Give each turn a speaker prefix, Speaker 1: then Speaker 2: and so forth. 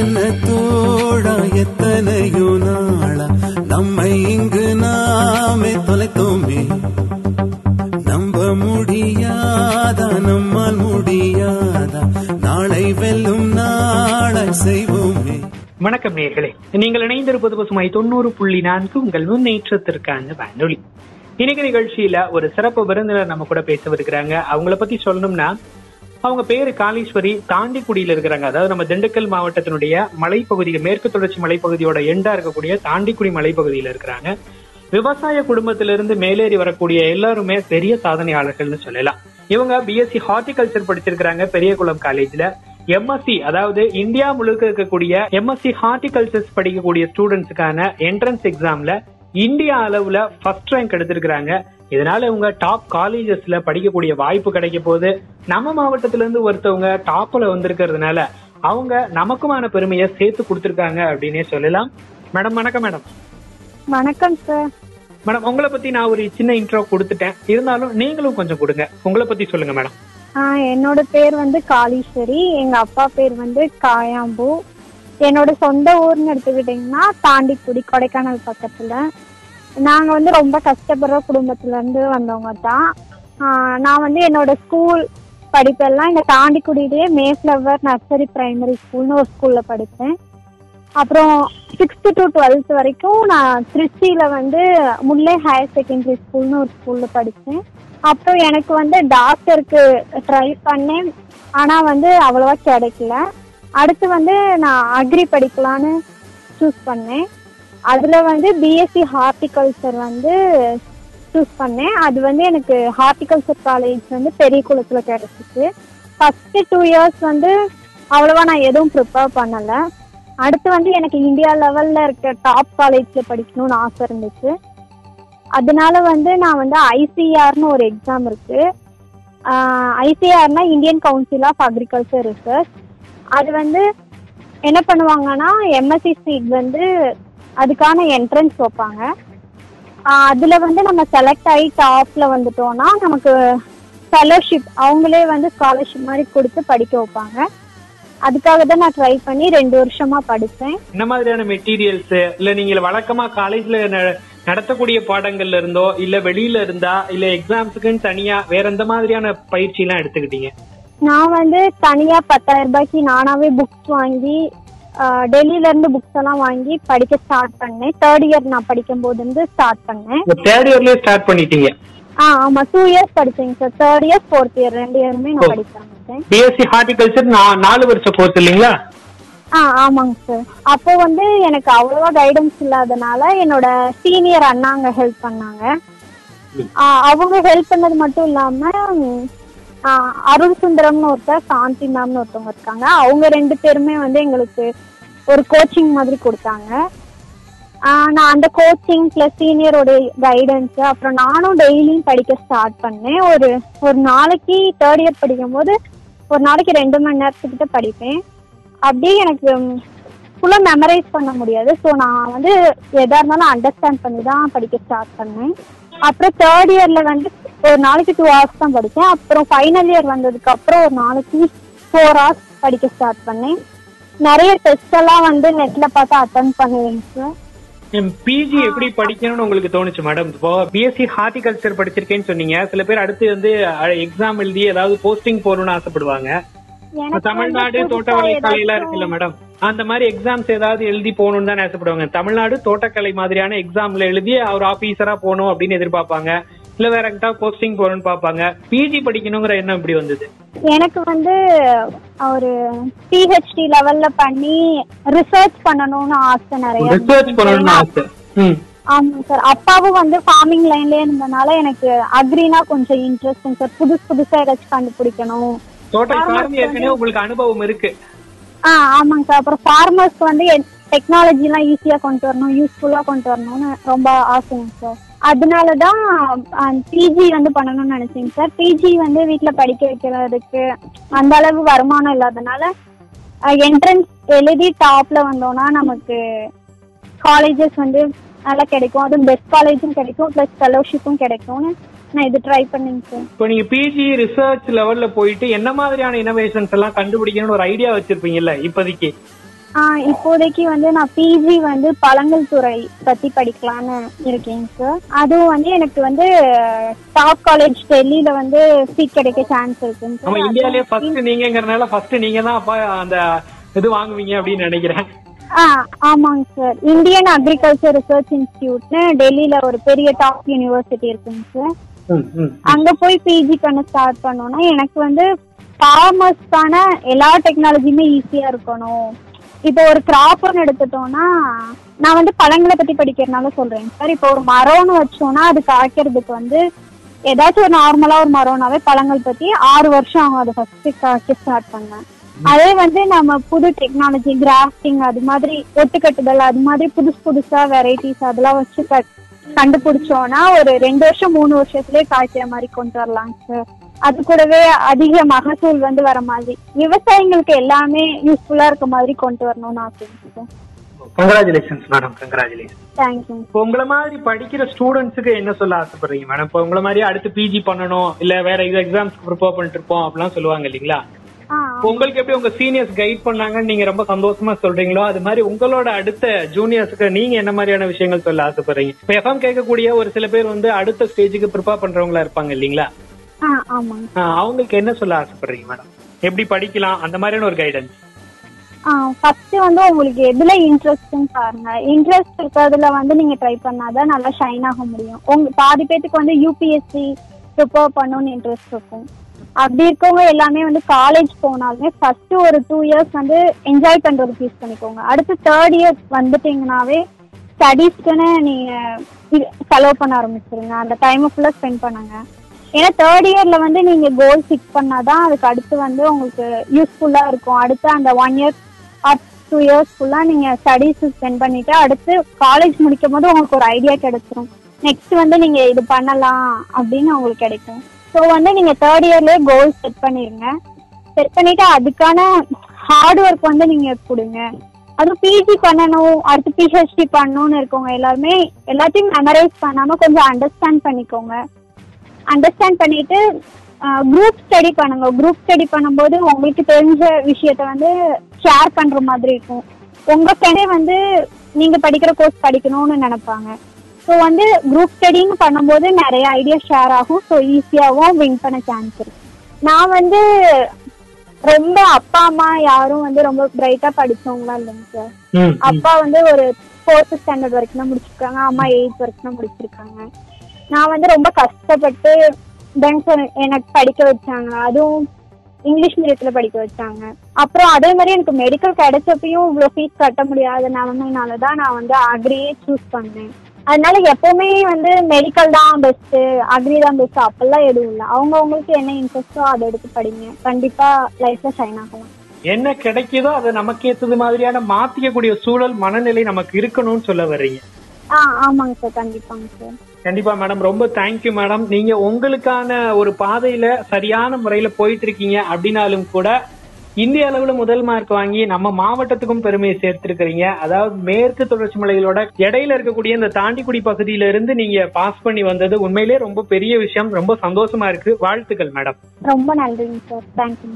Speaker 1: என்ன தோழா எத்தனையோ நாளா நம்மை இங்கு நாமே தொலைத்தோமே. நம்ப முடியாதா? நம்மால் முடியாதா? நாளை வெல்லும் நாளை செய்வோமே.
Speaker 2: வணக்கம் நேர்களே. நீங்கள் இணைந்திருப்பது பசுமை தொண்ணூறு புள்ளி நான்கு உங்கள் முன்னேற்றத்திற்கான வானொலி. இன்னைக்கு நிகழ்ச்சியில ஒரு சிறப்பு விருந்தினர் நம்ம கூட பேச வருகிறாங்க அவங்கள பத்தி சொல்லணும்னா அவங்க பேரு காளீஸ்வரி தாண்டிக்குடியில இருக்கிறாங்க. அதாவது நம்ம திண்டுக்கல் மாவட்டத்தினுடைய மலைப்பகுதி மேற்கு தொடர்ச்சி மலைப்பகுதியோட எண்டா இருக்கக்கூடிய தாண்டிக்குடி மலைப்பகுதியில இருக்கிறாங்க. விவசாய குடும்பத்திலிருந்து மேலேறி வரக்கூடிய எல்லாருமே பெரிய சாதனையாளர்கள்னு சொல்லலாம். இவங்க பிஎஸ்சி ஹார்டிகல்ச்சர் படிச்சிருக்கிறாங்க பெரியகுளம் காலேஜ்ல எம்எஸ்சி அதாவது இந்தியா முழுக்க இருக்கக்கூடிய எம்எஸ்சி ஹார்டிகல்ச்சர்ஸ் படிக்கக்கூடிய ஸ்டூடெண்ட்ஸுக்கான என்ட்ரன்ஸ் எக்ஸாம்ல இந்தியா அளவுல ஃபர்ஸ்ட் ரேங்க் எடுத்திருக்கிறாங்க. இதனால இவங்க டாப் காலேஜஸ்ல படிக்கக்கூடிய வாய்ப்பு கிடைக்க போது நம்ம மாவட்டத்துல இருந்து ஒருத்தவங்க டாப்ல வந்திருக்கிறதுனால அவங்க நமக்குமான பெருமையை சேர்த்து கொடுத்திருக்காங்க அப்படின்னே சொல்லலாம். மேடம் வணக்கம் மேடம்.
Speaker 3: வணக்கம் சார்
Speaker 2: மேடம் உங்களை பத்தி நான் ஒரு சின்ன இன்ட்ரோ கொடுத்துட்டேன். இருந்தாலும் நீங்களும் கொஞ்சம் கொடுங்க. உங்களை பத்தி சொல்லுங்க மேடம்.
Speaker 3: என்னோட பேர் வந்து காளீஸ்வரி. எங்க அப்பா பேர் வந்து காயாம்பு. என்னோட சொந்த ஊர்னு எடுத்துக்கிட்டிங்கன்னா தாண்டிக்குடி கொடைக்கானல் பக்கத்துல. நாங்கள் வந்து ரொம்ப கஷ்டப்படுற குடும்பத்துலேருந்து வந்தவங்க தான். நான் வந்து என்னோட ஸ்கூல் படிப்பெல்லாம் இந்த தாண்டிக்குடியிலேயே மேஃப்ளவர் நர்சரி பிரைமரி ஸ்கூல்னு ஒரு ஸ்கூலில் படித்தேன் அப்புறம் சிக்ஸ்த்து டு டுவெல்த் வரைக்கும் நான் திருச்சியில் வந்து முல்லை ஹையர் செகண்டரி ஸ்கூல்னு ஒரு ஸ்கூலில் படித்தேன் அப்புறம் எனக்கு வந்து டாக்டருக்கு ட்ரை பண்ணேன். ஆனால் வந்து அவ்வளோவா கிடைக்கல. அடுத்து வந்து நான் அக்ரி படிக்கலான்னு சூஸ் பண்ணேன். அதுல வந்து பிஎஸ்சி ஹார்டிகல்ச்சர் வந்து சூஸ் பண்ணேன். அது வந்து எனக்கு ஹார்டிகல்ச்சர் காலேஜ் வந்து பெரிய குளத்துல கிடைச்சிச்சு. ஃபர்ஸ்ட் டூ இயர்ஸ் வந்து அவ்வளவா நான் எதுவும் ப்ரிப்பேர் பண்ணல. அடுத்து வந்து எனக்கு இந்தியா லெவல்ல இருக்க டாப் காலேஜ்ல படிக்கணும்னு ஆசை இருந்துச்சு. அதனால வந்து நான் வந்து ஐசிஆர்னு ஒரு எக்ஸாம் இருக்கு. ஐசிஆர்னா Indian council of agriculture research அது வந்து என்ன பண்ணுவாங்கன்னா எம்எஸ்சி சீட் வந்து அதுக்கான என்ட்ரன்ஸ் வைப்பாங்க. அதுல வந்து நம்ம செலக்ட் ஆகி டாப்ல வந்துட்டோம்னா நமக்கு ஃபெலோஷிப் அவங்களே வந்து ஸ்காலர்ஷிப் மாதிரி கொடுத்து படிக்க வைப்பாங்க. அதுக்காக தான் நான் ட்ரை பண்ணி ரெண்டு வருஷமா படித்தேன்
Speaker 2: என்ன மாதிரியான மெட்டீரியல்ஸ் இல்ல நீங்க வழக்கமா காலேஜ்ல நடத்தக்கூடிய பாடங்கள்ல இருந்தோ இல்ல வெளியில இருந்தா இல்ல எக்ஸாம்ஸுக்குன்னு தனியா வேற எந்த மாதிரியான பயிற்சி எல்லாம் எடுத்துக்கிட்டீங்க?
Speaker 3: நான் வந்து தனியா பத்தாயிரம் ரூபாய்க்கு நானாவே புக்ஸ் வாங்கி டெல்லியில இருந்து புக்ஸ் எல்லாம் வாங்கி படிக்க ஸ்டார்ட் பண்ணேன். தேர்ட் இயர் நான் படிக்கும் போது இருந்து ஸ்டார்ட் பண்ணேன்
Speaker 2: தேர்ட் இயர்லயே ஸ்டார்ட் பண்ணிட்டீங்க?
Speaker 3: ஆ ஆமா. Two years படிச்சேங்க sir third year fourth year ரெண்டு இயருமே நான் ஆரம்பிச்சேன்.
Speaker 2: பிஎஸ்சி ஹார்டிகல்ச்சர் நாலு வருஷம் கோர்ஸ் இல்லைங்களா?
Speaker 3: ஆ ஆமாங்க சார் அப்போ வந்து எனக்கு அவ்வளவா கைடன்ஸ் இல்லாதனால என்னோட சீனியர் அண்ணாங்க ஹெல்ப் பண்ணாங்க. அவங்க ஹெல்ப் பண்ணது மட்டும் இல்லாம அருள் சுந்தரம்னு ஒருத்தர் சாந்தி மேம்னு ஒருத்தவங்க இருக்காங்க. அவங்க ரெண்டு பேருமே வந்து எங்களுக்கு ஒரு கோச்சிங் மாதிரி கொடுத்தாங்க. நான் அந்த கோச்சிங் பிளஸ் சீனியரோட கைடன்ஸ் அப்புறம் நானும் டெய்லியும் படிக்க ஸ்டார்ட் பண்ணேன். ஒரு ஒரு நாளைக்கு தேர்ட் இயர் படிக்கும்போது ஒரு நாளைக்கு ரெண்டு மணி நேரத்துக்கிட்ட படிப்பேன். அப்படியே எனக்கு ஃபுல்லாக மெமரைஸ் பண்ண முடியாது. ஸோ நான் வந்து எதா இருந்தாலும் அண்டர்ஸ்டாண்ட் பண்ணி தான் படிக்க ஸ்டார்ட் பண்ணேன். அப்புறம் தேர்ட் இயர்ல வந்து ஒரு நாளைக்கு டூ ஹவர்ஸ் தான் படித்தேன். அப்புறம் ஃபைனல் இயர் வந்ததுக்கு அப்புறம் ஒரு நாளைக்கு ஃபோர் ஹவர்ஸ் படிக்க ஸ்டார்ட் பண்ணேன். நிறைய டெஸ்ட் எல்லாம் வந்து நெட்ல பார்த்து அட்டன் பண்ணுவேங்க சார்
Speaker 2: பிஜி எப்படி படிக்கணும்னு உங்களுக்கு தோணுச்சு மேடம் இப்போ பிஎஸ்சி ஹார்டிகல்ச்சர் படிச்சிருக்கேன்னு சொன்னீங்க. சில பேர் அடுத்து வந்து எக்ஸாம் எழுதி ஏதாவது போஸ்டிங் போகணும்னு ஆசைப்படுவாங்க. தமிழ்நாடு தோட்டக்கலை கலையெல்லாம் இருக்குல்ல மேடம் அந்த மாதிரி எக்ஸாம்ஸ் ஏதாவது எழுதி போகணும்னு தான் ஆசைப்படுவாங்க. தமிழ்நாடு தோட்டக்கலை மாதிரியான எக்ஸாம்ல எழுதி அவர் ஆபீசரா போகணும் அப்படின்னு எதிர்பார்ப்பாங்க. இல்ல வேற எங்கிட்ட போஸ்டிங் போகணும்னு பார்ப்பாங்க பிஜி படிக்கணுங்கிற எண்ணம் இப்படி வந்தது?
Speaker 3: எனக்கு வந்து ஒரு பிஹெச்டி லெவல்ல பண்ணி ரிசர்ச் பண்ணணும்னு ஆசை நிறைய.
Speaker 2: ரிசர்ச் பண்ணணும்னு ஆசை. ம்.
Speaker 3: ஆமாங்க சார் அப்பாவும் வந்து ஃபார்மிங் லைன்லயே இருந்தனால எனக்கு அக்ரினா கொஞ்சம் இன்ட்ரெஸ்டிங் சார் புதுசு புதுசா ஏதாச்சும் கண்டுபிடிக்கணும்.
Speaker 2: உங்களுக்கு அனுபவம் இருக்கு.
Speaker 3: ஆ ஆமாங்க சார் அப்புறம் ஃபார்மர்ஸ்க்கு வந்து டெக்னாலஜி எல்லாம் ஈஸியா கொண்டு வரணும் யூஸ்ஃபுல்லா கொண்டு வரணும்னு ரொம்ப ஆசைங்க சார் அதனாலதான் பிஜி வந்து பண்ணணும்னு நினைச்சேங்க சார். பிஜி வந்து வீட்ல படிக்க வைக்கிறதுக்கு அந்த அளவு வருமானம் இல்லாதனால என்ட்ரன்ஸ் எழுதி டாப்ல வந்தோம்னா நமக்கு காலேஜஸ் வந்து நல்லா கிடைக்கும். அதுவும் பெஸ்ட் காலேஜும் கிடைக்கும். ப்ளஸ் ஃபெலோஷிப்பும் கிடைக்கும்னு நான் இது ட்ரை பண்ணேங்க சார்.
Speaker 2: இப்போ நீங்க பிஜி ரிசர்ச் லெவல்ல போயிட்டு என்ன மாதிரியான இனோவேஷன்ஸ் எல்லாம் கண்டுபிடிக்கணும்னு ஒரு ஐடியா வச்சிருப்பீங்கல்ல இப்போதைக்கு?
Speaker 3: இப்போதைக்கு வந்து நான் பிஜி வந்து பழங்கள் துறை பத்தி படிக்கலாம்னு இருக்கேங்க சார் அதுவும் வந்து எனக்கு வந்து டாப் காலேஜ் டெல்லியில வந்து சீட் கிடைக்க சான்ஸ் இருக்குங்க சார்
Speaker 2: இந்தியாலயே ஃபர்ஸ்ட் நீங்கங்கறனால ஃபர்ஸ்ட் நீங்க தான் அப்ப அந்த இது வாங்குவீங்க அப்படின்னு நினைக்கிறேன்.
Speaker 3: ஆ ஆமாங்க சார் இந்தியன் அக்ரிகல்ச்சர் ரிசர்ச் இன்ஸ்டியூட்னு டெல்லியில ஒரு பெரிய டாப் யூனிவர்சிட்டி இருக்குங்க சார். அங்க போய் பிஜி பண்ண ஸ்டார்ட் பண்ணோம்னா எனக்கு வந்து ஃபார்மர்ஸ்க்கான எல்லா டெக்னாலஜியுமே ஈஸியா இருக்கணும். இப்போ ஒரு கிராப்னு எடுத்துட்டோம்னா நான் வந்து பழங்களை பத்தி படிக்கிறதுனால சொல்றேன். சார் இப்போ ஒரு மரம்னு வச்சோம்னா அது காய்க்கிறதுக்கு வந்து ஏதாச்சும் ஒரு நார்மலா ஒரு மரம்னாவே பழங்கள் பத்தி ஆறு வருஷம் அவங்க அதை ஃபர்ஸ்ட் காய்க்க ஸ்டார்ட் பண்ணேன் அதே வந்து நம்ம புது டெக்னாலஜி கிராஃப்டிங் அது மாதிரி ஒட்டுக்கட்டுதல் அது மாதிரி புதுசு புதுசா வெரைட்டிஸ் அதெல்லாம் வச்சு கட்- கண்டுபிடிச்சோம்னா ஒரு ரெண்டு வருஷம் மூணு வருஷத்துலயே காய்க்கிற மாதிரி கொண்டு வரலாம் சார் அது கூடவே அதிக மகசூல் வந்து வர மாதிரி. விவசாயிங்களுக்கு எல்லாமே யூஸ்ஃபுல்லா இருக்க மாதிரி கொண்டு வரணும்னு sir
Speaker 2: congratulations madam congratulation
Speaker 3: thank you
Speaker 2: இப்போ உங்களை மாதிரி படிக்கிற ஸ்டூடெண்ட்ஸுக்கு என்ன சொல்ல ஆசைப்படுறீங்க மேடம் இப்போ உங்களை மாதிரி அடுத்து பிஜி பண்ணணும் இல்ல வேற இது எக்ஸாம்ஸ்க்கு ப்ரிப்பேர் பண்ணிட்டு இருப்போம் அப்படிலாம் சொல்லுவாங்க இல்லீங்களா? உங்களுக்கு எப்படி உங்க சீனியர்ஸ் கைட் பண்ணாங்கன்னு நீங்க ரொம்ப சந்தோஷமா சொல்றீங்களோ அது மாதிரி உங்களோட அடுத்த ஜூனியர்ஸ்க்கு நீங்க என்ன மாதிரியான விஷயங்கள் சொல்ல ஆசைப்படுறீங்க? இப்போ எஃப்எம் கேட்கக்கூடிய ஒரு சில பேர் வந்து அடுத்த ஸ்டேஜுக்கு ப்ரிப்பேர் பண்றவங்களா இருப்பாங்க இல்லீங்களா? அவங்களுக்கு என்ன சொல்ல ஆசைப்படுறீங்க மேடம் எப்படி படிக்கலாம் அந்த மாதிரியான ஒரு கைடன்ஸ்
Speaker 3: ஃபர்ஸ்ட் வந்து உங்களுக்கு எதுல இன்ட்ரெஸ்ட்னு பாருங்க. இன்ட்ரெஸ்ட் இருக்கிறதுல வந்து நீங்க ட்ரை பண்ணாதான் நல்லா ஷைன் ஆக முடியும். உங்க பாதி பேத்துக்கு வந்து யூபிஎஸ்சி ப்ரிப்பேர் பண்ணணும்னு இன்ட்ரெஸ்ட் இருக்கும். அப்படி இருக்கவங்க எல்லாமே வந்து காலேஜ் போனாலுமே ஃபர்ஸ்ட் ஒரு டூ இயர்ஸ் வந்து என்ஜாய் பண்றதுக்கு யூஸ் பண்ணிக்கோங்க. அடுத்து தேர்ட் இயர் வந்துட்டீங்கன்னாவே ஸ்டடீஸ்க்குன்னு நீங்க செலவு பண்ண ஆரம்பிச்சிருங்க. அந்த டைமை ஃபுல்லா ஸ்பெண்ட் பண்ணுங்க. ஏன்னா தேர்ட் இயர்ல வந்து நீங்க கோல் ஃபிக்ஸ் பண்ணாதான் அதுக்கு அடுத்து வந்து உங்களுக்கு யூஸ்ஃபுல்லா இருக்கும். அடுத்து அந்த one year or two years ஃபுல்லா நீங்க ஸ்டடீஸ் ஸ்பெண்ட் பண்ணிட்டு அடுத்து காலேஜ் முடிக்கும் போது உங்களுக்கு ஒரு ஐடியா கிடைச்சிரும் நெக்ஸ்ட் வந்து நீங்க இது பண்ணலாம் அப்படின்னு உங்களுக்கு கிடைக்கும். ஸோ வந்து நீங்க தேர்ட் இயர்லயே கோல் செட் பண்ணிருங்க. செட் பண்ணிட்டு அதுக்கான ஹார்ட் ஒர்க் வந்து நீங்க கொடுங்க. அதுவும் பிஜி பண்ணணும் அடுத்து பிஹெச்டி பண்ணணும்னு இருக்கவங்க எல்லாருமே எல்லாத்தையும் மெமரைஸ் பண்ணாம கொஞ்சம் அண்டர்ஸ்டாண்ட் பண்ணிக்கோங்க. அண்டர்ஸ்டாண்ட் பண்ணிட்டு குரூப் ஸ்டடி பண்ணுங்க. குரூப் ஸ்டடி பண்ணும்போது உங்களுக்கு தெரிஞ்ச விஷயத்த வந்து ஷேர் பண்ற மாதிரி இருக்கும். உங்க ஃப்ரெண்டே வந்து நீங்க படிக்கிற கோர்ஸ் படிக்கணும்னு நினைப்பாங்க. ஸோ வந்து குரூப் ஸ்டடின்னு பண்ணும்போது நிறைய ஐடியா ஷேர் ஆகும். ஸோ ஈஸியாகவும் வின் பண்ண சான்ஸ் இருக்கு. நான் வந்து ரொம்ப அப்பா அம்மா யாரும் வந்து ரொம்ப பிரைட்டா படிச்சவங்களா இல்லைங்க சார் அப்பா வந்து ஒரு ஃபோர்த் ஸ்டாண்டர்ட் வரைக்கும் தான் முடிச்சிருக்காங்க. அம்மா எயித் வரைக்கும் தான் முடிச்சிருக்காங்க. நான் வந்து ரொம்ப கஷ்டப்பட்டு தென் எனக்கு படிக்க வச்சாங்க. அதுவும் இங்கிலீஷ் மீடியத்துல படிக்க வச்சாங்க. அப்புறம் அதே மாதிரி எனக்கு மெடிக்கல் கிடைச்சப்பையும் இவ்வளவு ஃபீஸ் கட்ட முடியாத நிலைமைனாலதான் நான் வந்து அக்ரியே சூஸ் பண்ணேன். அதனால எப்பவுமே வந்து மெடிக்கல் தான் பெஸ்ட் அக்ரி தான் பெஸ்ட் அப்பெல்லாம் எதுவும் இல்லை. அவங்க அவங்களுக்கு என்ன இன்ட்ரெஸ்டோ அதை எடுத்து படிங்க. கண்டிப்பா லைஃப்ல ஷைன் ஆகலாம்
Speaker 2: என்ன கிடைக்குதோ அதை நமக்கு ஏத்தது மாதிரியான மாத்திக்கக்கூடிய சூழல் மனநிலை நமக்கு இருக்கணும்னு சொல்ல வர்றீங்க.
Speaker 3: ஆ ஆமாங்க சார். கண்டிப்பாங்க சார்.
Speaker 2: கண்டிப்பா மேடம். ரொம்ப தேங்க்யூ மேடம். நீங்க உங்களுக்கான ஒரு பாதையில சரியான முறையில போயிட்டு இருக்கீங்க அப்படின்னாலும் கூட இந்திய அளவுல முதல் மார்க் வாங்கி நம்ம மாவட்டத்துக்கும் பெருமையை சேர்த்திருக்கிறீங்க. அதாவது மேற்கு தொடர்ச்சி மலைகளோட இடையில இருக்கக்கூடிய இந்த தாண்டிக்குடி பகுதியில இருந்து நீங்க பாஸ் பண்ணி வந்தது உண்மையிலேயே ரொம்ப பெரிய விஷயம். ரொம்ப சந்தோஷமா இருக்கு. வாழ்த்துக்கள் மேடம்.
Speaker 3: ரொம்ப நன்றிங்க சார். தேங்க்யூ